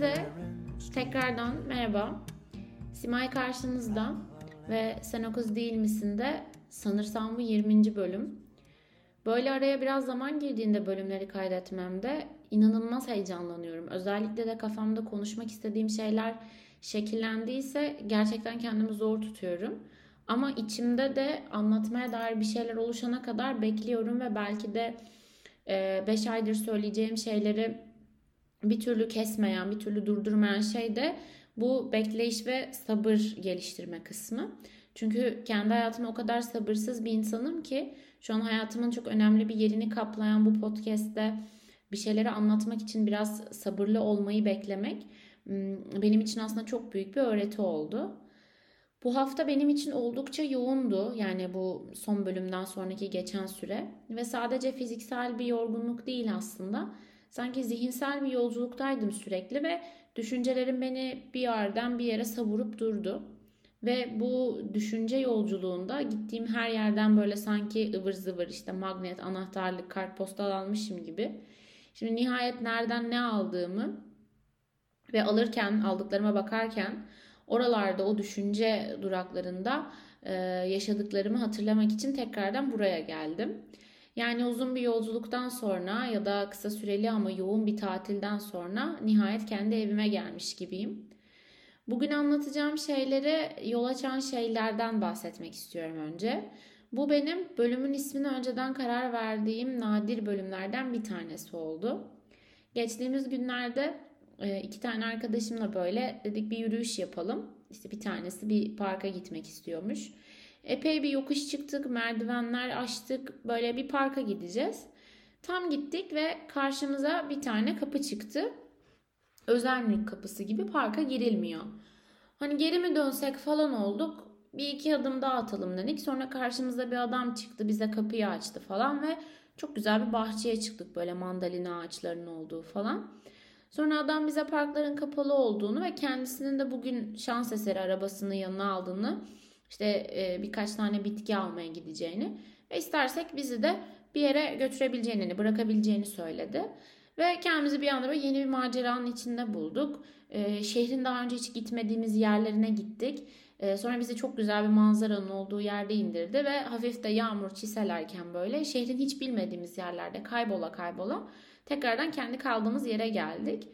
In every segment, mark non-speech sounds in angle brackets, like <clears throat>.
Herkese tekrardan merhaba. Simay karşınızda ve Sen o kız değil misin de sanırsam bu 20. bölüm. Böyle araya biraz zaman girdiğinde bölümleri kaydetmemde inanılmaz heyecanlanıyorum. Özellikle de kafamda konuşmak istediğim şeyler şekillendiyse gerçekten kendimi zor tutuyorum. Ama içimde de anlatmaya dair bir şeyler oluşana kadar bekliyorum ve belki de 5 e, aydır söyleyeceğim şeyleri bir türlü kesmeyen, bir türlü durdurmayan şey de bu bekleyiş ve sabır geliştirme kısmı. Çünkü kendi hayatımda o kadar sabırsız bir insanım ki şu an hayatımın çok önemli bir yerini kaplayan bu podcast'te bir şeyleri anlatmak için biraz sabırlı olmayı beklemek benim için aslında çok büyük bir öğreti oldu. Bu hafta benim için oldukça yoğundu. Yani bu son bölümden sonraki geçen süre ve sadece fiziksel bir yorgunluk değil aslında. Sanki zihinsel bir yolculuktaydım sürekli ve düşüncelerim beni bir yerden bir yere savurup durdu. Ve bu düşünce yolculuğunda gittiğim her yerden böyle sanki ıvır zıvır işte magnet, anahtarlık, kartpostal almışım gibi. Şimdi nihayet nereden ne aldığımı ve alırken, aldıklarıma bakarken oralarda o düşünce duraklarında yaşadıklarımı hatırlamak için tekrardan buraya geldim. Yani uzun bir yolculuktan sonra ya da kısa süreli ama yoğun bir tatilden sonra nihayet kendi evime gelmiş gibiyim. Bugün anlatacağım şeylere yol açan şeylerden bahsetmek istiyorum önce. Bu benim bölümün ismini önceden karar verdiğim nadir bölümlerden bir tanesi oldu. Geçtiğimiz günlerde e, iki tane arkadaşımla böyle dedik bir yürüyüş yapalım. İşte bir tanesi bir parka gitmek istiyormuş. Epey bir yokuş çıktık, merdivenler açtık. Böyle bir parka gideceğiz. Tam gittik ve karşımıza bir tane kapı çıktı. Özel mülk kapısı gibi parka girilmiyor. Hani geri mi dönsek falan olduk. Bir iki adım daha atalım dedik. Sonra karşımıza bir adam çıktı. Bize kapıyı açtı falan ve çok güzel bir bahçeye çıktık. Böyle mandalina ağaçlarının olduğu falan. Sonra adam bize parkların kapalı olduğunu ve kendisinin de bugün şans eseri arabasını yanına aldığını işte e, birkaç tane bitki almaya gideceğini ve istersek bizi de bir yere götürebileceğini, bırakabileceğini söyledi. Ve kendimizi bir anda böyle yeni bir maceranın içinde bulduk. E, şehrin daha önce hiç gitmediğimiz yerlerine gittik. E, sonra bizi çok güzel bir manzaranın olduğu yerde indirdi ve hafif de yağmur çiselerken böyle şehrin hiç bilmediğimiz yerlerde kaybola kaybola tekrardan kendi kaldığımız yere geldik.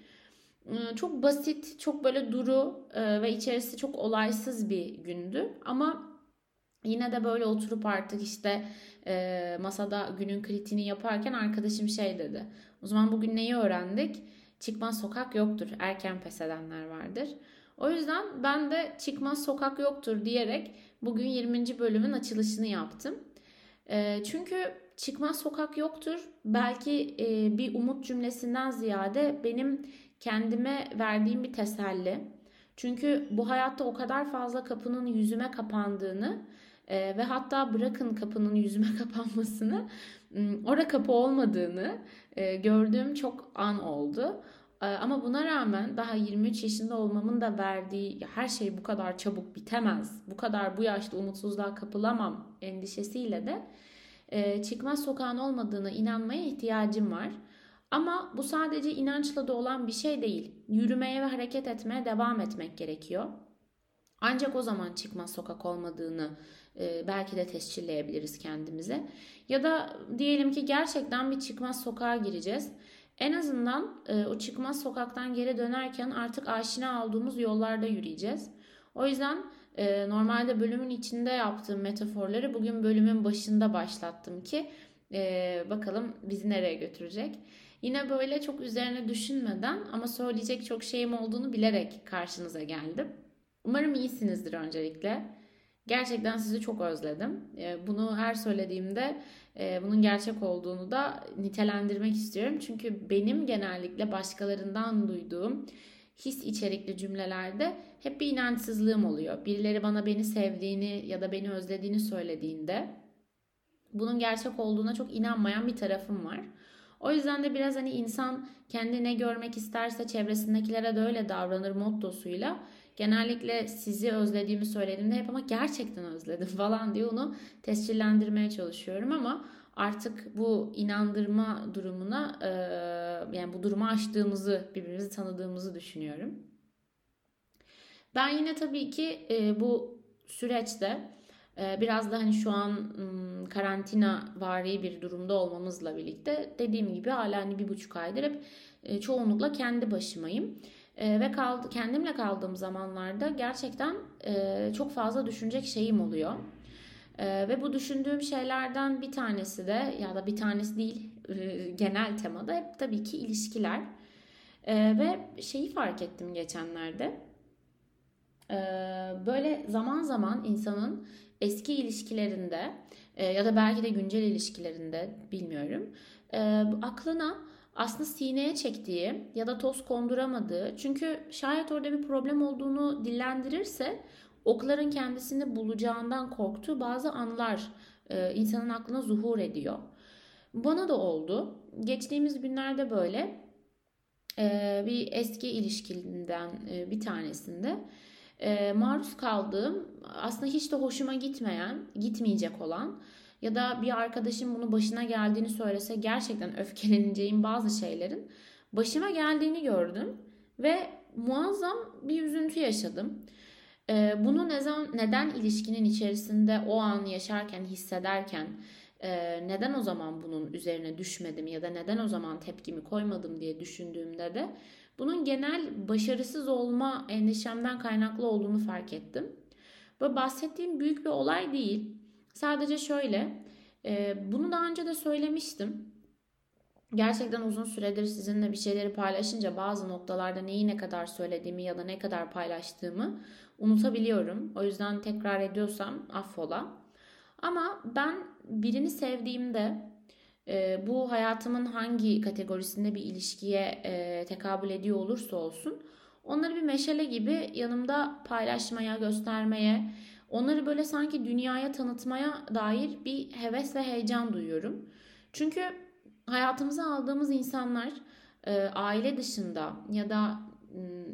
Ee, çok basit, çok böyle duru e, ve içerisi çok olaysız bir gündü. Ama yine de böyle oturup artık işte e, masada günün kritiğini yaparken arkadaşım şey dedi. O zaman bugün neyi öğrendik? Çıkmaz sokak yoktur. Erken pes edenler vardır. O yüzden ben de çıkmaz sokak yoktur diyerek bugün 20. bölümün açılışını yaptım. E, çünkü çıkmaz sokak yoktur belki bir umut cümlesinden ziyade benim kendime verdiğim bir teselli. Çünkü bu hayatta o kadar fazla kapının yüzüme kapandığını e, ve hatta bırakın kapının yüzüme <laughs> kapanmasını ora kapı olmadığını e, gördüğüm çok an oldu. E, ama buna rağmen daha 23 yaşında olmamın da verdiği her şey bu kadar çabuk bitemez, bu kadar bu yaşta umutsuzluğa kapılamam endişesiyle de e, çıkmaz sokağın olmadığına inanmaya ihtiyacım var. Ama bu sadece inançla da olan bir şey değil. Yürümeye ve hareket etmeye devam etmek gerekiyor. Ancak o zaman çıkmaz sokak olmadığını e, belki de tescilleyebiliriz kendimize. Ya da diyelim ki gerçekten bir çıkmaz sokağa gireceğiz. En azından e, o çıkmaz sokaktan geri dönerken artık aşina olduğumuz yollarda yürüyeceğiz. O yüzden e, normalde bölümün içinde yaptığım metaforları bugün bölümün başında başlattım ki bakalım bizi nereye götürecek. Yine böyle çok üzerine düşünmeden ama söyleyecek çok şeyim olduğunu bilerek karşınıza geldim. Umarım iyisinizdir öncelikle. Gerçekten sizi çok özledim. Ee, bunu her söylediğimde e, bunun gerçek olduğunu da nitelendirmek istiyorum. Çünkü benim genellikle başkalarından duyduğum his içerikli cümlelerde hep bir inançsızlığım oluyor. Birileri bana beni sevdiğini ya da beni özlediğini söylediğinde bunun gerçek olduğuna çok inanmayan bir tarafım var. O yüzden de biraz hani insan kendine görmek isterse çevresindekilere de öyle davranır mottosuyla genellikle sizi özlediğimi söylediğimde hep ama gerçekten özledim <laughs> falan diye onu tescillendirmeye çalışıyorum ama artık bu inandırma durumuna e, yani bu durumu aştığımızı birbirimizi tanıdığımızı düşünüyorum. Ben yine tabii ki e, bu süreçte biraz da hani şu an karantina vari bir durumda olmamızla birlikte dediğim gibi hala hani bir buçuk aydır hep e, çoğunlukla kendi başımayım. E, ve kaldı, kendimle kaldığım zamanlarda gerçekten e, çok fazla düşünecek şeyim oluyor. E, ve bu düşündüğüm şeylerden bir tanesi de ya da bir tanesi değil e, genel temada hep tabii ki ilişkiler. Ve şeyi fark ettim geçenlerde. E, böyle zaman zaman insanın eski ilişkilerinde e, ya da belki de güncel ilişkilerinde bilmiyorum e, aklına aslında sineye çektiği ya da toz konduramadığı çünkü şayet orada bir problem olduğunu dillendirirse okların kendisini bulacağından korktuğu bazı anlar e, insanın aklına zuhur ediyor. Bana da oldu. Geçtiğimiz günlerde böyle bir eski ilişkimden bir tanesinde e, maruz kaldığım aslında hiç de hoşuma gitmeyen, gitmeyecek olan ya da bir arkadaşım bunu başına geldiğini söylese gerçekten öfkeleneceğim bazı şeylerin başıma geldiğini gördüm ve muazzam bir üzüntü yaşadım. Ee, bunu neden, neden ilişkinin içerisinde o an yaşarken, hissederken e, neden o zaman bunun üzerine düşmedim ya da neden o zaman tepkimi koymadım diye düşündüğümde de bunun genel başarısız olma endişemden kaynaklı olduğunu fark ettim. Böyle bahsettiğim büyük bir olay değil. Sadece şöyle, e, bunu daha önce de söylemiştim. Gerçekten uzun süredir sizinle bir şeyleri paylaşınca bazı noktalarda neyi ne kadar söylediğimi ya da ne kadar paylaştığımı unutabiliyorum. O yüzden tekrar ediyorsam affola. Ama ben birini sevdiğimde e, bu hayatımın hangi kategorisinde bir ilişkiye e, tekabül ediyor olursa olsun onları bir meşale gibi yanımda paylaşmaya, göstermeye, onları böyle sanki dünyaya tanıtmaya dair bir heves ve heyecan duyuyorum. Çünkü hayatımıza aldığımız insanlar e, aile dışında ya da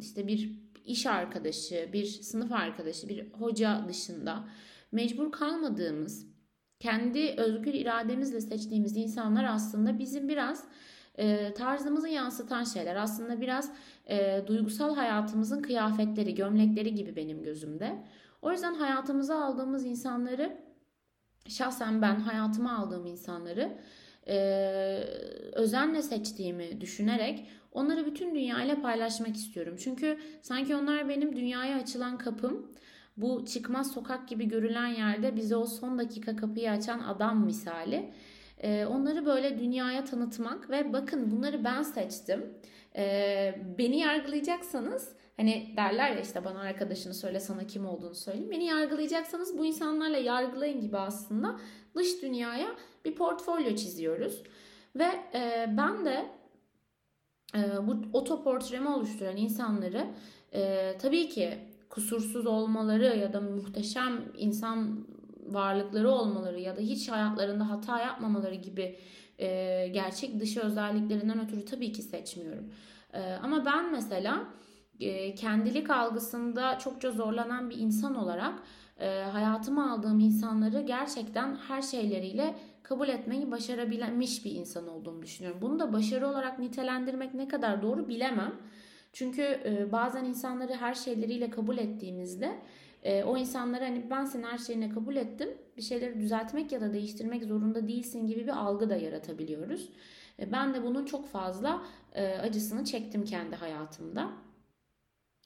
işte bir iş arkadaşı, bir sınıf arkadaşı, bir hoca dışında mecbur kalmadığımız, kendi özgür irademizle seçtiğimiz insanlar aslında bizim biraz e, tarzımızı yansıtan şeyler. Aslında biraz e, duygusal hayatımızın kıyafetleri, gömlekleri gibi benim gözümde. O yüzden hayatımıza aldığımız insanları şahsen ben hayatıma aldığım insanları e, özenle seçtiğimi düşünerek onları bütün dünyayla paylaşmak istiyorum. Çünkü sanki onlar benim dünyaya açılan kapım. Bu çıkmaz sokak gibi görülen yerde bize o son dakika kapıyı açan adam misali. E, onları böyle dünyaya tanıtmak ve bakın bunları ben seçtim. E, beni yargılayacaksanız Hani derler ya işte bana arkadaşını söyle sana kim olduğunu söyleyeyim. Beni yargılayacaksanız bu insanlarla yargılayın gibi aslında dış dünyaya bir portfolyo çiziyoruz. Ve e, ben de e, bu otoportremi oluşturan insanları e, tabii ki kusursuz olmaları ya da muhteşem insan varlıkları olmaları ya da hiç hayatlarında hata yapmamaları gibi e, gerçek dışı özelliklerinden ötürü tabii ki seçmiyorum. E, ama ben mesela e, kendilik algısında çokça zorlanan bir insan olarak e, hayatıma aldığım insanları gerçekten her şeyleriyle kabul etmeyi başarabilmiş bir insan olduğumu düşünüyorum. Bunu da başarı olarak nitelendirmek ne kadar doğru bilemem. Çünkü e, bazen insanları her şeyleriyle kabul ettiğimizde o insanlara hani ben seni her şeyine kabul ettim bir şeyleri düzeltmek ya da değiştirmek zorunda değilsin gibi bir algı da yaratabiliyoruz. Ben de bunun çok fazla acısını çektim kendi hayatımda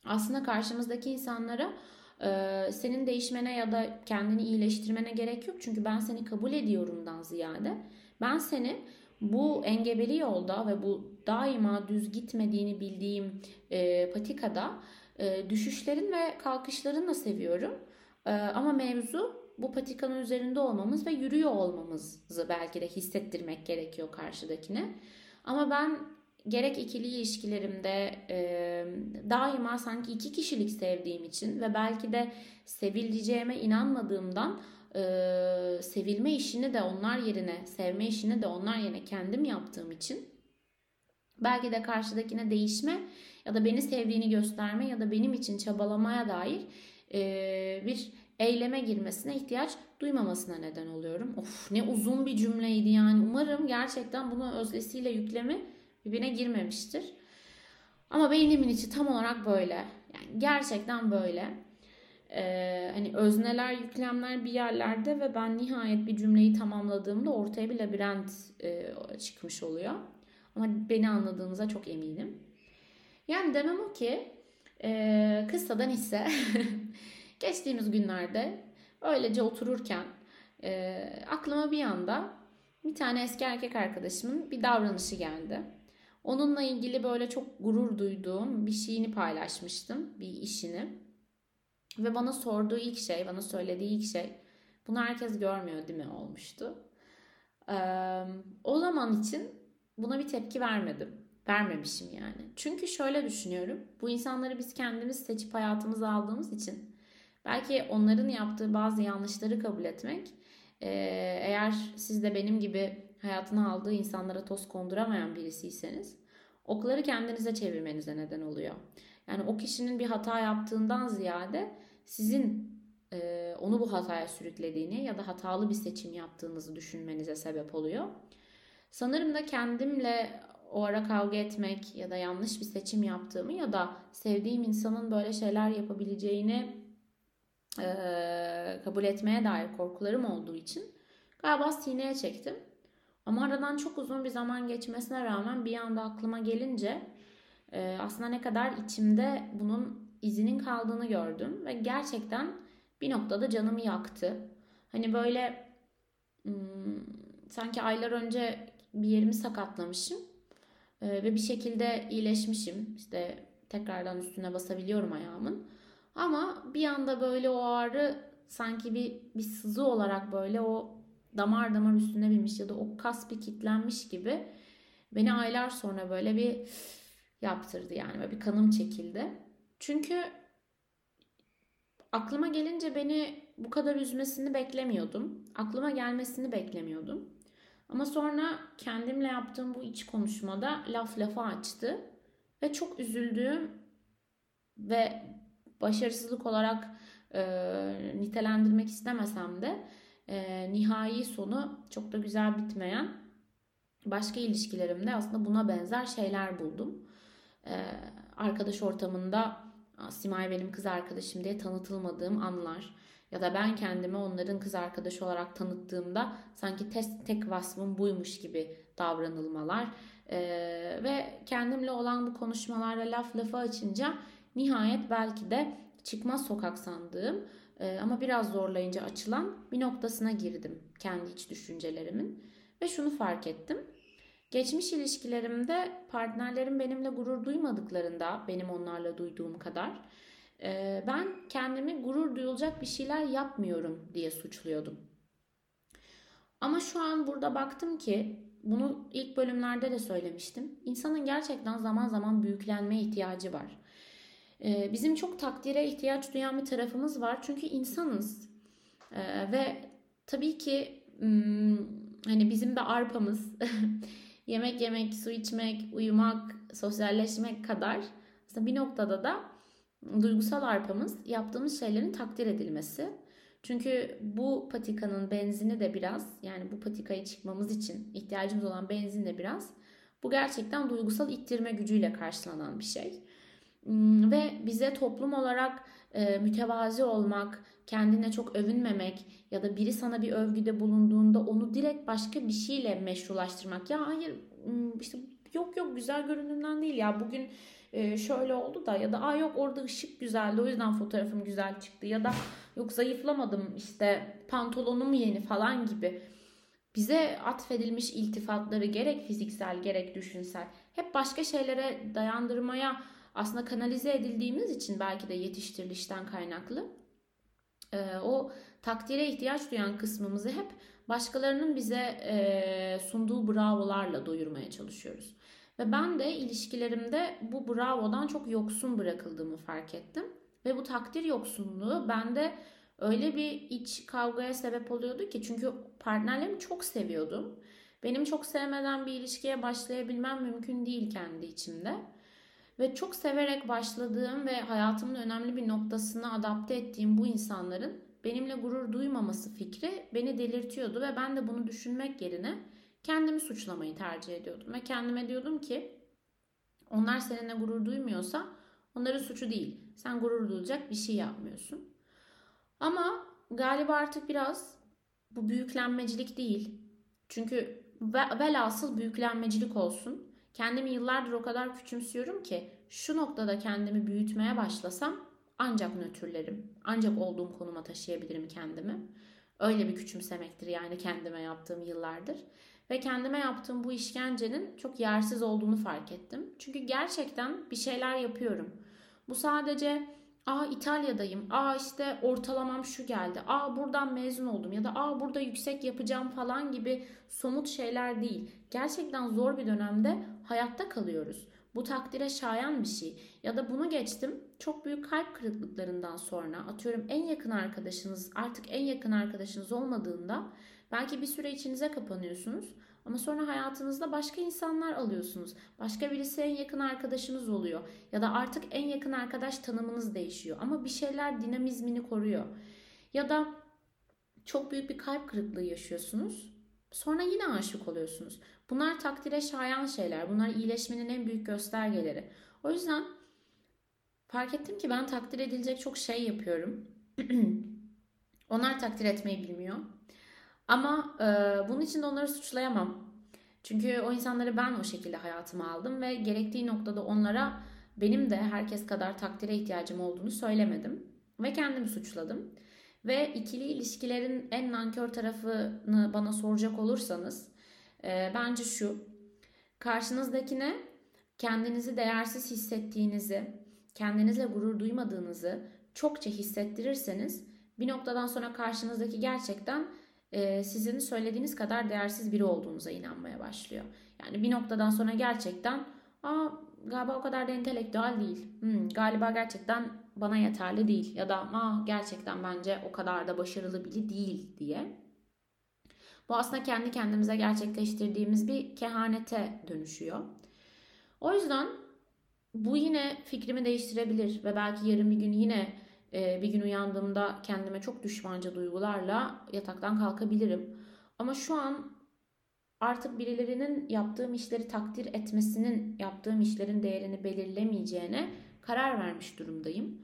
aslında karşımızdaki insanlara e, senin değişmene ya da kendini iyileştirmene gerek yok. Çünkü ben seni kabul ediyorumdan ziyade ben seni bu engebeli yolda ve bu daima düz gitmediğini bildiğim e, patikada e, düşüşlerin ve kalkışlarını da seviyorum. E, ama mevzu bu patikanın üzerinde olmamız ve yürüyor olmamızı belki de hissettirmek gerekiyor karşıdakine. Ama ben gerek ikili ilişkilerimde e, daima sanki iki kişilik sevdiğim için ve belki de sevileceğime inanmadığımdan e, sevilme işini de onlar yerine, sevme işini de onlar yerine kendim yaptığım için Belki de karşıdakine değişme ya da beni sevdiğini gösterme ya da benim için çabalamaya dair e, bir eyleme girmesine ihtiyaç duymamasına neden oluyorum. Of ne uzun bir cümleydi yani. Umarım gerçekten bunu özlesiyle yüklemi birbirine girmemiştir. Ama beynimin içi tam olarak böyle. Yani gerçekten böyle. Ee, hani özneler, yüklemler bir yerlerde ve ben nihayet bir cümleyi tamamladığımda ortaya bir labirent e, çıkmış oluyor. Ama beni anladığınıza çok eminim. Yani demem o ki e, kıssadan hisse <laughs> geçtiğimiz günlerde öylece otururken e, aklıma bir anda bir tane eski erkek arkadaşımın bir davranışı geldi. Onunla ilgili böyle çok gurur duyduğum bir şeyini paylaşmıştım, bir işini. Ve bana sorduğu ilk şey, bana söylediği ilk şey, bunu herkes görmüyor değil mi olmuştu. Ee, o zaman için buna bir tepki vermedim. Vermemişim yani. Çünkü şöyle düşünüyorum. Bu insanları biz kendimiz seçip hayatımıza aldığımız için belki onların yaptığı bazı yanlışları kabul etmek eğer siz de benim gibi hayatına aldığı insanlara toz konduramayan birisiyseniz okları kendinize çevirmenize neden oluyor. Yani o kişinin bir hata yaptığından ziyade sizin e, onu bu hataya sürüklediğini ya da hatalı bir seçim yaptığınızı düşünmenize sebep oluyor. Sanırım da kendimle o ara kavga etmek ya da yanlış bir seçim yaptığımı ya da sevdiğim insanın böyle şeyler yapabileceğini e, kabul etmeye dair korkularım olduğu için galiba sineye çektim. Ama aradan çok uzun bir zaman geçmesine rağmen bir anda aklıma gelince e, aslında ne kadar içimde bunun izinin kaldığını gördüm ve gerçekten bir noktada canımı yaktı. Hani böyle sanki aylar önce bir yerimi sakatlamışım e, ve bir şekilde iyileşmişim. İşte tekrardan üstüne basabiliyorum ayağımın. Ama bir anda böyle o ağrı sanki bir, bir sızı olarak böyle o damar damar üstüne binmiş ya da o kas bir kitlenmiş gibi beni aylar sonra böyle bir yaptırdı yani böyle bir kanım çekildi. Çünkü aklıma gelince beni bu kadar üzmesini beklemiyordum. Aklıma gelmesini beklemiyordum. Ama sonra kendimle yaptığım bu iç konuşmada laf lafa açtı ve çok üzüldüğüm ve başarısızlık olarak e, nitelendirmek istemesem de e, nihai sonu çok da güzel bitmeyen başka ilişkilerimde aslında buna benzer şeyler buldum. E, arkadaş ortamında Simay benim kız arkadaşım diye tanıtılmadığım anlar ya da ben kendimi onların kız arkadaşı olarak tanıttığımda sanki tek, tek vasfım buymuş gibi davranılmalar e, ve kendimle olan bu konuşmalarda laf lafa açınca nihayet belki de çıkmaz sokak sandığım e, ama biraz zorlayınca açılan bir noktasına girdim kendi iç düşüncelerimin ve şunu fark ettim. Geçmiş ilişkilerimde partnerlerim benimle gurur duymadıklarında benim onlarla duyduğum kadar ben kendimi gurur duyulacak bir şeyler yapmıyorum diye suçluyordum. Ama şu an burada baktım ki bunu ilk bölümlerde de söylemiştim. İnsanın gerçekten zaman zaman büyüklenmeye ihtiyacı var. Bizim çok takdire ihtiyaç duyan bir tarafımız var. Çünkü insanız. Ve tabii ki hani bizim de arpamız <laughs> yemek yemek, su içmek, uyumak, sosyalleşmek kadar aslında bir noktada da duygusal arpamız yaptığımız şeylerin takdir edilmesi. Çünkü bu patikanın benzini de biraz yani bu patikaya çıkmamız için ihtiyacımız olan benzin de biraz bu gerçekten duygusal ittirme gücüyle karşılanan bir şey. Hmm, ve bize toplum olarak e, mütevazi olmak, kendine çok övünmemek ya da biri sana bir övgüde bulunduğunda onu direkt başka bir şeyle meşrulaştırmak. Ya hayır hmm, işte yok yok güzel göründüğünden değil ya bugün e, şöyle oldu da ya da aa yok orada ışık güzeldi o yüzden fotoğrafım güzel çıktı ya da yok zayıflamadım işte pantolonum yeni falan gibi bize atfedilmiş iltifatları gerek fiziksel gerek düşünsel hep başka şeylere dayandırmaya aslında kanalize edildiğimiz için belki de yetiştirilişten kaynaklı e, o takdire ihtiyaç duyan kısmımızı hep başkalarının bize e, sunduğu bravolarla doyurmaya çalışıyoruz. Ve ben de ilişkilerimde bu bravodan çok yoksun bırakıldığımı fark ettim. Ve bu takdir yoksunluğu bende öyle bir iç kavgaya sebep oluyordu ki çünkü partnerlerimi çok seviyordum. Benim çok sevmeden bir ilişkiye başlayabilmem mümkün değil kendi içimde. Ve çok severek başladığım ve hayatımın önemli bir noktasına adapte ettiğim bu insanların benimle gurur duymaması fikri beni delirtiyordu ve ben de bunu düşünmek yerine kendimi suçlamayı tercih ediyordum. Ve kendime diyordum ki onlar seninle gurur duymuyorsa onların suçu değil. Sen gurur duyacak bir şey yapmıyorsun. Ama galiba artık biraz bu büyüklenmecilik değil. Çünkü velhasıl büyüklenmecilik olsun. Kendimi yıllardır o kadar küçümsüyorum ki şu noktada kendimi büyütmeye başlasam ancak nötrlerim. Ancak olduğum konuma taşıyabilirim kendimi. Öyle bir küçümsemektir yani kendime yaptığım yıllardır. Ve kendime yaptığım bu işkencenin çok yersiz olduğunu fark ettim. Çünkü gerçekten bir şeyler yapıyorum. Bu sadece aa İtalya'dayım, aa işte ortalamam şu geldi, aa buradan mezun oldum ya da aa burada yüksek yapacağım falan gibi somut şeyler değil. Gerçekten zor bir dönemde hayatta kalıyoruz. Bu takdire şayan bir şey. Ya da bunu geçtim. Çok büyük kalp kırıklıklarından sonra atıyorum en yakın arkadaşınız artık en yakın arkadaşınız olmadığında belki bir süre içinize kapanıyorsunuz. Ama sonra hayatınızda başka insanlar alıyorsunuz. Başka birisi en yakın arkadaşınız oluyor. Ya da artık en yakın arkadaş tanımınız değişiyor. Ama bir şeyler dinamizmini koruyor. Ya da çok büyük bir kalp kırıklığı yaşıyorsunuz. Sonra yine aşık oluyorsunuz. Bunlar takdire şayan şeyler. Bunlar iyileşmenin en büyük göstergeleri. O yüzden fark ettim ki ben takdir edilecek çok şey yapıyorum. <clears throat> Onlar takdir etmeyi bilmiyor. Ama e, bunun için de onları suçlayamam. Çünkü o insanları ben o şekilde hayatıma aldım ve gerektiği noktada onlara benim de herkes kadar takdire ihtiyacım olduğunu söylemedim. Ve kendimi suçladım. Ve ikili ilişkilerin en nankör tarafını bana soracak olursanız e, bence şu. Karşınızdakine kendinizi değersiz hissettiğinizi, kendinizle gurur duymadığınızı çokça hissettirirseniz bir noktadan sonra karşınızdaki gerçekten sizin söylediğiniz kadar değersiz biri olduğunuza inanmaya başlıyor. Yani bir noktadan sonra gerçekten Aa, galiba o kadar da entelektüel değil. Hmm, galiba gerçekten bana yeterli değil. Ya da Aa, gerçekten bence o kadar da başarılı biri değil diye. Bu aslında kendi kendimize gerçekleştirdiğimiz bir kehanete dönüşüyor. O yüzden bu yine fikrimi değiştirebilir ve belki yarın bir gün yine e, bir gün uyandığımda kendime çok düşmanca duygularla yataktan kalkabilirim. Ama şu an artık birilerinin yaptığım işleri takdir etmesinin yaptığım işlerin değerini belirlemeyeceğine karar vermiş durumdayım.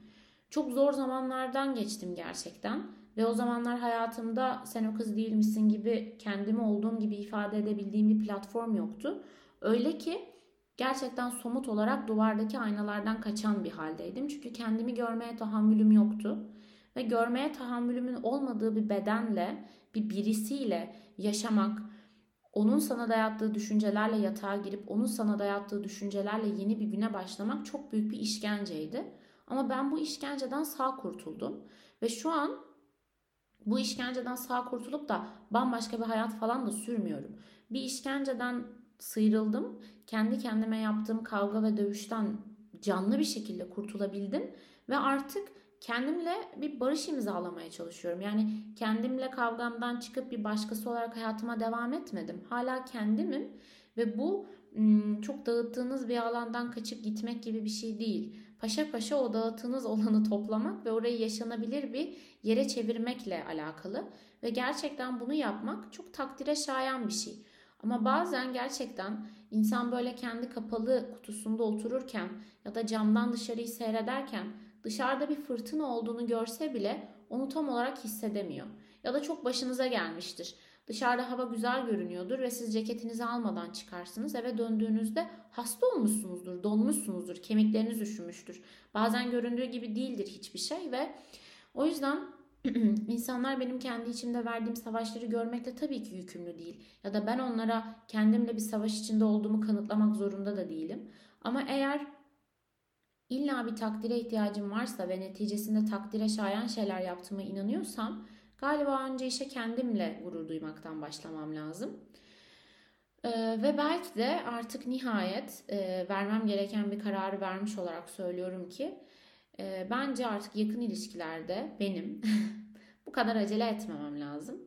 Çok zor zamanlardan geçtim gerçekten ve o zamanlar hayatımda sen o kız değil misin gibi kendimi olduğum gibi ifade edebildiğim bir platform yoktu. Öyle ki gerçekten somut olarak duvardaki aynalardan kaçan bir haldeydim. Çünkü kendimi görmeye tahammülüm yoktu. Ve görmeye tahammülümün olmadığı bir bedenle, bir birisiyle yaşamak, onun sana dayattığı düşüncelerle yatağa girip onun sana dayattığı düşüncelerle yeni bir güne başlamak çok büyük bir işkenceydi. Ama ben bu işkenceden sağ kurtuldum. Ve şu an bu işkenceden sağ kurtulup da bambaşka bir hayat falan da sürmüyorum. Bir işkenceden sıyrıldım. Kendi kendime yaptığım kavga ve dövüşten canlı bir şekilde kurtulabildim ve artık kendimle bir barış imzalamaya çalışıyorum. Yani kendimle kavgamdan çıkıp bir başkası olarak hayatıma devam etmedim. Hala kendimim ve bu çok dağıttığınız bir alandan kaçıp gitmek gibi bir şey değil. Paşa paşa o dağıttığınız <laughs> olanı toplamak ve orayı yaşanabilir bir yere çevirmekle alakalı. Ve gerçekten bunu yapmak çok takdire şayan bir şey. Ama bazen gerçekten insan böyle kendi kapalı kutusunda otururken ya da camdan dışarıyı seyrederken dışarıda bir fırtına olduğunu görse bile onu tam olarak hissedemiyor. Ya da çok başınıza gelmiştir. Dışarıda hava güzel görünüyordur ve siz ceketinizi almadan çıkarsınız. Eve döndüğünüzde hasta olmuşsunuzdur, donmuşsunuzdur, kemikleriniz üşümüştür. Bazen göründüğü gibi değildir hiçbir şey ve o yüzden <clears throat> İnsanlar benim kendi içimde verdiğim savaşları görmekle tabii ki yükümlü değil. Ya da ben onlara kendimle bir savaş içinde olduğumu kanıtlamak zorunda da değilim. Ama eğer illa bir takdire ihtiyacım varsa ve neticesinde takdire şayan şeyler yaptığıma inanıyorsam galiba önce işe kendimle gurur duymaktan başlamam lazım. Ee, ve belki de artık nihayet e, vermem gereken bir kararı vermiş olarak söylüyorum ki e, bence artık yakın ilişkilerde benim <laughs> bu kadar acele etmemem lazım.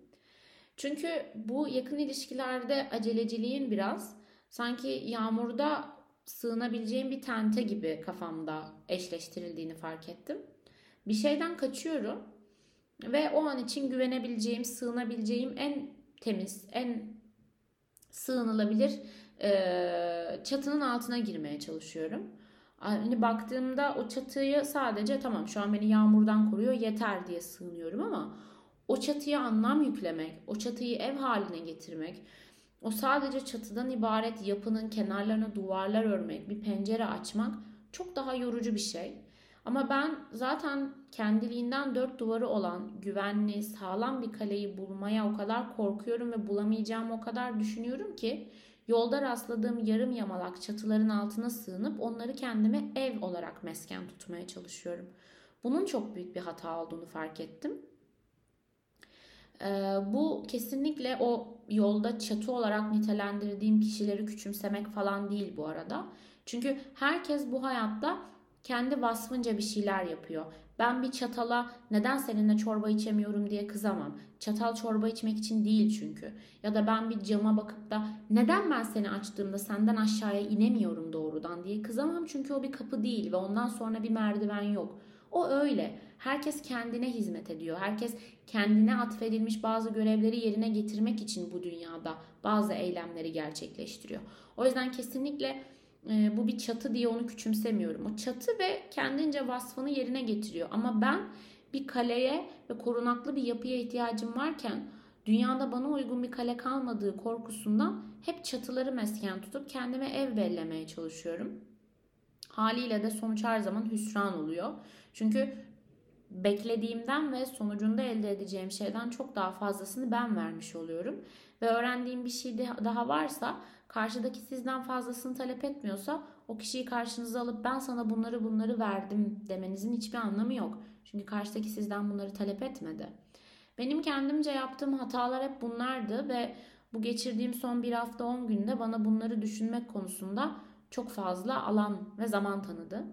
Çünkü bu yakın ilişkilerde aceleciliğin biraz sanki yağmurda sığınabileceğim bir tente gibi kafamda eşleştirildiğini fark ettim. Bir şeyden kaçıyorum ve o an için güvenebileceğim, sığınabileceğim en temiz, en sığınılabilir çatının altına girmeye çalışıyorum. Hani baktığımda o çatıyı sadece tamam şu an beni yağmurdan koruyor yeter diye sığınıyorum ama o çatıya anlam yüklemek, o çatıyı ev haline getirmek, o sadece çatıdan ibaret yapının kenarlarına duvarlar örmek, bir pencere açmak çok daha yorucu bir şey. Ama ben zaten kendiliğinden dört duvarı olan güvenli, sağlam bir kaleyi bulmaya o kadar korkuyorum ve bulamayacağım o kadar düşünüyorum ki yolda rastladığım yarım yamalak çatıların altına sığınıp onları kendime ev olarak mesken tutmaya çalışıyorum. Bunun çok büyük bir hata olduğunu fark ettim. Ee, bu kesinlikle o yolda çatı olarak nitelendirdiğim kişileri küçümsemek falan değil bu arada. Çünkü herkes bu hayatta kendi vasfınca bir şeyler yapıyor. Ben bir çatala neden seninle çorba içemiyorum diye kızamam. Çatal çorba içmek için değil çünkü. Ya da ben bir cama bakıp da neden ben seni açtığımda senden aşağıya inemiyorum doğrudan diye kızamam. Çünkü o bir kapı değil ve ondan sonra bir merdiven yok. O öyle. Herkes kendine hizmet ediyor. Herkes kendine atfedilmiş bazı görevleri yerine getirmek için bu dünyada bazı eylemleri gerçekleştiriyor. O yüzden kesinlikle e, bu bir çatı diye onu küçümsemiyorum. O çatı ve kendince vasfını yerine getiriyor. Ama ben bir kaleye ve korunaklı bir yapıya ihtiyacım varken dünyada bana uygun bir kale kalmadığı korkusundan hep çatıları mesken tutup kendime ev bellemeye çalışıyorum. Haliyle de sonuç her zaman hüsran oluyor. Çünkü beklediğimden ve sonucunda elde edeceğim şeyden çok daha fazlasını ben vermiş oluyorum. Ve öğrendiğim bir şey daha varsa karşıdaki sizden fazlasını talep etmiyorsa o kişiyi karşınıza alıp ben sana bunları bunları verdim demenizin hiçbir anlamı yok. Çünkü karşıdaki sizden bunları talep etmedi. Benim kendimce yaptığım hatalar hep bunlardı ve bu geçirdiğim son bir hafta 10 günde bana bunları düşünmek konusunda çok fazla alan ve zaman tanıdı.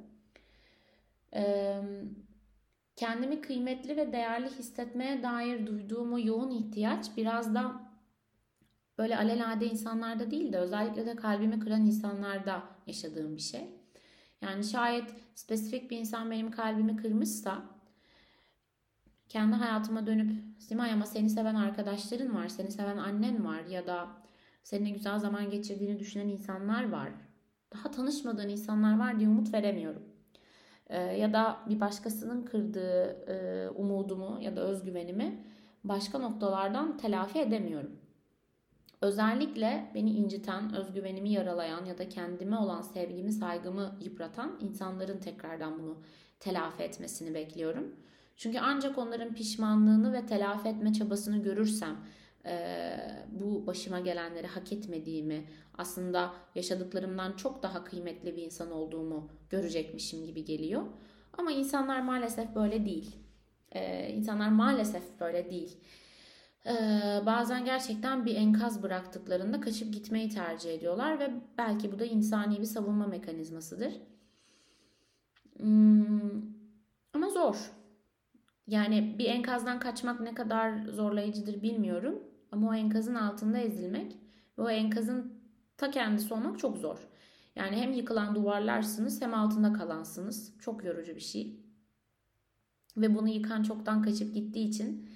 kendimi kıymetli ve değerli hissetmeye dair duyduğum o yoğun ihtiyaç biraz da böyle alelade insanlarda değil de özellikle de kalbimi kıran insanlarda yaşadığım bir şey. Yani şayet spesifik bir insan benim kalbimi kırmışsa kendi hayatıma dönüp Simay ama seni seven arkadaşların var, seni seven annen var ya da seninle güzel zaman geçirdiğini düşünen insanlar var. Daha tanışmadığın insanlar var diye umut veremiyorum. Ee, ya da bir başkasının kırdığı e, umudumu ya da özgüvenimi başka noktalardan telafi edemiyorum. Özellikle beni inciten, özgüvenimi yaralayan ya da kendime olan sevgimi, saygımı yıpratan insanların tekrardan bunu telafi etmesini bekliyorum. Çünkü ancak onların pişmanlığını ve telafi etme çabasını görürsem e, bu başıma gelenleri hak etmediğimi, aslında yaşadıklarımdan çok daha kıymetli bir insan olduğumu görecekmişim gibi geliyor. Ama insanlar maalesef böyle değil. E, insanlar maalesef böyle değil. Bazen gerçekten bir enkaz bıraktıklarında kaçıp gitmeyi tercih ediyorlar ve belki bu da insani bir savunma mekanizmasıdır. Hmm, ama zor. Yani bir enkazdan kaçmak ne kadar zorlayıcıdır bilmiyorum. Ama o enkazın altında ezilmek ve o enkazın ta kendisi olmak çok zor. Yani hem yıkılan duvarlarsınız hem altında kalansınız. Çok yorucu bir şey. Ve bunu yıkan çoktan kaçıp gittiği için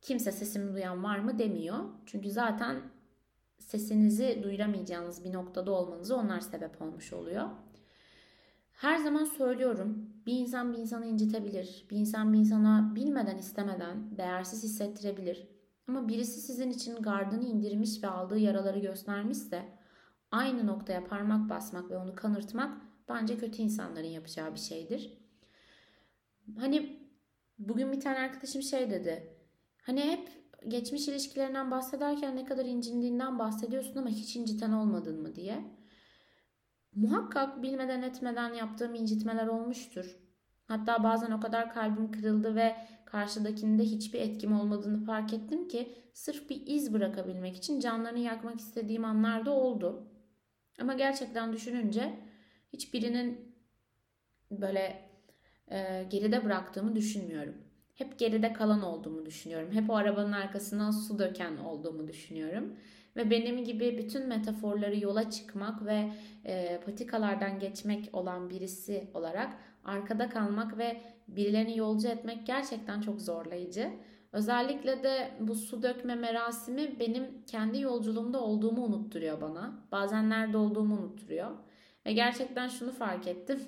kimse sesimi duyan var mı demiyor. Çünkü zaten sesinizi duyuramayacağınız bir noktada olmanızı onlar sebep olmuş oluyor. Her zaman söylüyorum bir insan bir insanı incitebilir. Bir insan bir insana bilmeden istemeden değersiz hissettirebilir. Ama birisi sizin için gardını indirmiş ve aldığı yaraları göstermişse aynı noktaya parmak basmak ve onu kanırtmak bence kötü insanların yapacağı bir şeydir. Hani bugün bir tane arkadaşım şey dedi. Hani hep geçmiş ilişkilerinden bahsederken ne kadar incindiğinden bahsediyorsun ama hiç inciten olmadın mı diye. Muhakkak bilmeden etmeden yaptığım incitmeler olmuştur. Hatta bazen o kadar kalbim kırıldı ve karşıdakinde hiçbir etkim olmadığını fark ettim ki sırf bir iz bırakabilmek için canlarını yakmak istediğim anlar da oldu. Ama gerçekten düşününce hiçbirinin böyle e, geride bıraktığımı düşünmüyorum. Hep geride kalan olduğumu düşünüyorum. Hep o arabanın arkasından su döken olduğumu düşünüyorum. Ve benim gibi bütün metaforları yola çıkmak ve e, patikalardan geçmek olan birisi olarak arkada kalmak ve birilerini yolcu etmek gerçekten çok zorlayıcı. Özellikle de bu su dökme merasimi benim kendi yolculuğumda olduğumu unutturuyor bana. Bazen nerede olduğumu unutturuyor. Ve gerçekten şunu fark ettim.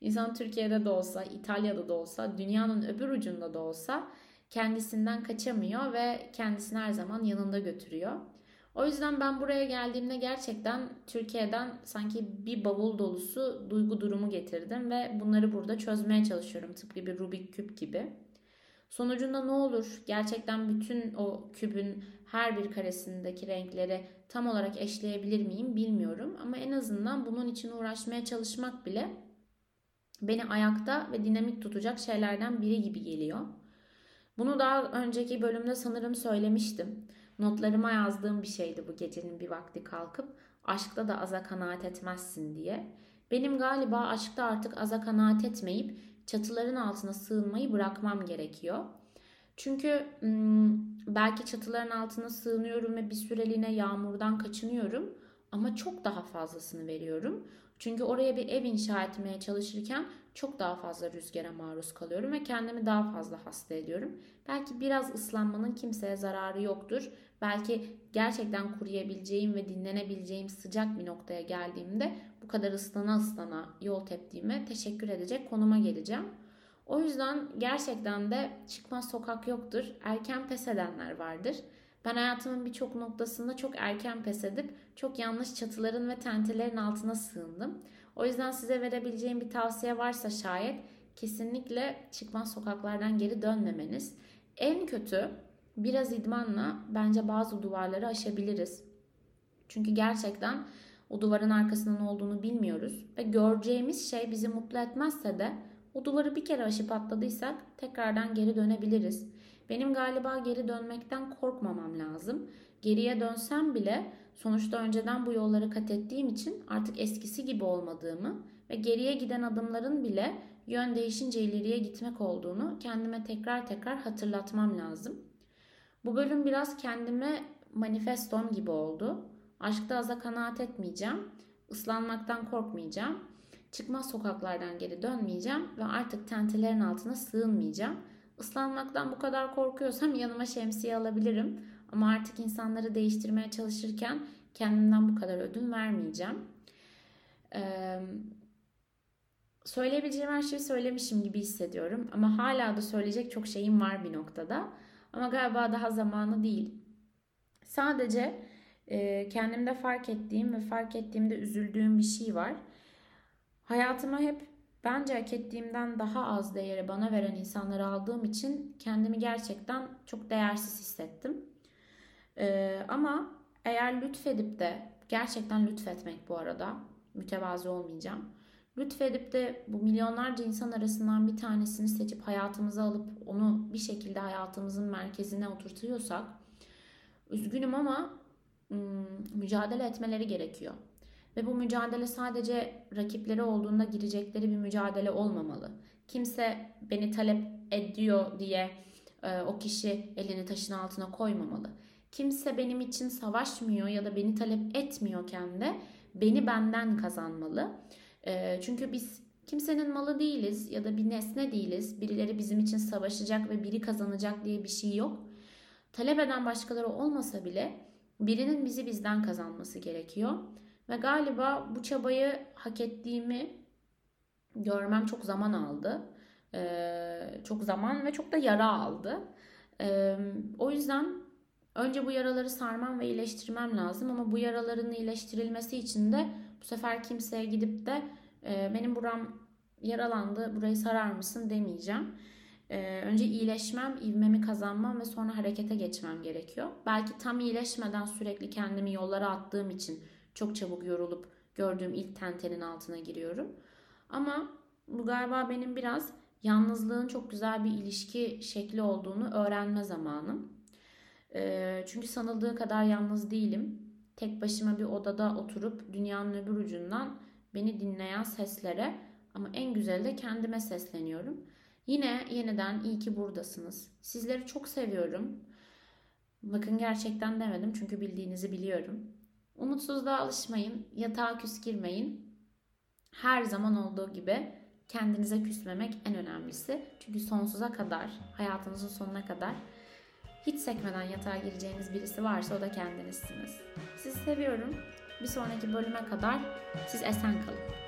İnsan Türkiye'de de olsa, İtalya'da da olsa, dünyanın öbür ucunda da olsa kendisinden kaçamıyor ve kendisini her zaman yanında götürüyor. O yüzden ben buraya geldiğimde gerçekten Türkiye'den sanki bir bavul dolusu duygu durumu getirdim ve bunları burada çözmeye çalışıyorum tıpkı bir Rubik küp gibi. Sonucunda ne olur? Gerçekten bütün o kübün her bir karesindeki renkleri tam olarak eşleyebilir miyim bilmiyorum ama en azından bunun için uğraşmaya çalışmak bile beni ayakta ve dinamik tutacak şeylerden biri gibi geliyor. Bunu daha önceki bölümde sanırım söylemiştim. Notlarıma yazdığım bir şeydi bu gecenin bir vakti kalkıp aşkta da aza kanaat etmezsin diye. Benim galiba aşkta artık aza kanaat etmeyip çatıların altına sığınmayı bırakmam gerekiyor. Çünkü belki çatıların altına sığınıyorum ve bir süreliğine yağmurdan kaçınıyorum ama çok daha fazlasını veriyorum. Çünkü oraya bir ev inşa etmeye çalışırken çok daha fazla rüzgara maruz kalıyorum ve kendimi daha fazla hasta ediyorum. Belki biraz ıslanmanın kimseye zararı yoktur. Belki gerçekten kuruyabileceğim ve dinlenebileceğim sıcak bir noktaya geldiğimde bu kadar ıslana ıslana yol teptiğime teşekkür edecek konuma geleceğim. O yüzden gerçekten de çıkmaz sokak yoktur. Erken pes edenler vardır. Ben hayatımın birçok noktasında çok erken pes edip çok yanlış çatıların ve tentelerin altına sığındım. O yüzden size verebileceğim bir tavsiye varsa şayet kesinlikle çıkmaz sokaklardan geri dönmemeniz. En kötü biraz idmanla bence bazı duvarları aşabiliriz. Çünkü gerçekten o duvarın arkasında ne olduğunu bilmiyoruz ve göreceğimiz şey bizi mutlu etmezse de o duvarı bir kere aşıp atladıysak tekrardan geri dönebiliriz. Benim galiba geri dönmekten korkmamam lazım. Geriye dönsem bile sonuçta önceden bu yolları kat ettiğim için artık eskisi gibi olmadığımı ve geriye giden adımların bile yön değişince ileriye gitmek olduğunu kendime tekrar tekrar hatırlatmam lazım. Bu bölüm biraz kendime manifestom gibi oldu. Aşkta aza kanaat etmeyeceğim. Islanmaktan korkmayacağım. Çıkmaz sokaklardan geri dönmeyeceğim ve artık tentelerin altına sığınmayacağım. Islanmaktan bu kadar korkuyorsam yanıma şemsiye alabilirim. Ama artık insanları değiştirmeye çalışırken kendimden bu kadar ödün vermeyeceğim. Ee, söyleyebileceğim her şeyi söylemişim gibi hissediyorum. Ama hala da söyleyecek çok şeyim var bir noktada. Ama galiba daha zamanı değil. Sadece e, kendimde fark ettiğim ve fark ettiğimde üzüldüğüm bir şey var. Hayatıma hep bence hak ettiğimden daha az değeri bana veren insanları aldığım için kendimi gerçekten çok değersiz hissettim. Ee, ama eğer lütfedip de gerçekten lütfetmek bu arada mütevazı olmayacağım. Lütfedip de bu milyonlarca insan arasından bir tanesini seçip hayatımıza alıp onu bir şekilde hayatımızın merkezine oturtuyorsak üzgünüm ama mücadele etmeleri gerekiyor. Ve bu mücadele sadece rakipleri olduğunda girecekleri bir mücadele olmamalı. Kimse beni talep ediyor diye e, o kişi elini taşın altına koymamalı. Kimse benim için savaşmıyor ya da beni talep etmiyorken de beni benden kazanmalı. E, çünkü biz kimsenin malı değiliz ya da bir nesne değiliz. Birileri bizim için savaşacak ve biri kazanacak diye bir şey yok. Talep eden başkaları olmasa bile birinin bizi bizden kazanması gerekiyor. Ve galiba bu çabayı hak ettiğimi görmem çok zaman aldı. Ee, çok zaman ve çok da yara aldı. Ee, o yüzden önce bu yaraları sarmam ve iyileştirmem lazım. Ama bu yaraların iyileştirilmesi için de bu sefer kimseye gidip de e, benim buram yaralandı burayı sarar mısın demeyeceğim. Ee, önce iyileşmem, ivmemi kazanmam ve sonra harekete geçmem gerekiyor. Belki tam iyileşmeden sürekli kendimi yollara attığım için çok çabuk yorulup gördüğüm ilk tentenin altına giriyorum. Ama bu galiba benim biraz yalnızlığın çok güzel bir ilişki şekli olduğunu öğrenme zamanım. Ee, çünkü sanıldığı kadar yalnız değilim. Tek başıma bir odada oturup dünyanın öbür ucundan beni dinleyen seslere ama en güzeli de kendime sesleniyorum. Yine yeniden iyi ki buradasınız. Sizleri çok seviyorum. Bakın gerçekten demedim çünkü bildiğinizi biliyorum. Umutsuzluğa alışmayın, yatağa küs. Her zaman olduğu gibi kendinize küsmemek en önemlisi. Çünkü sonsuza kadar, hayatınızın sonuna kadar hiç sekmeden yatağa gireceğiniz birisi varsa o da kendinizsiniz. Sizi seviyorum. Bir sonraki bölüme kadar siz esen kalın.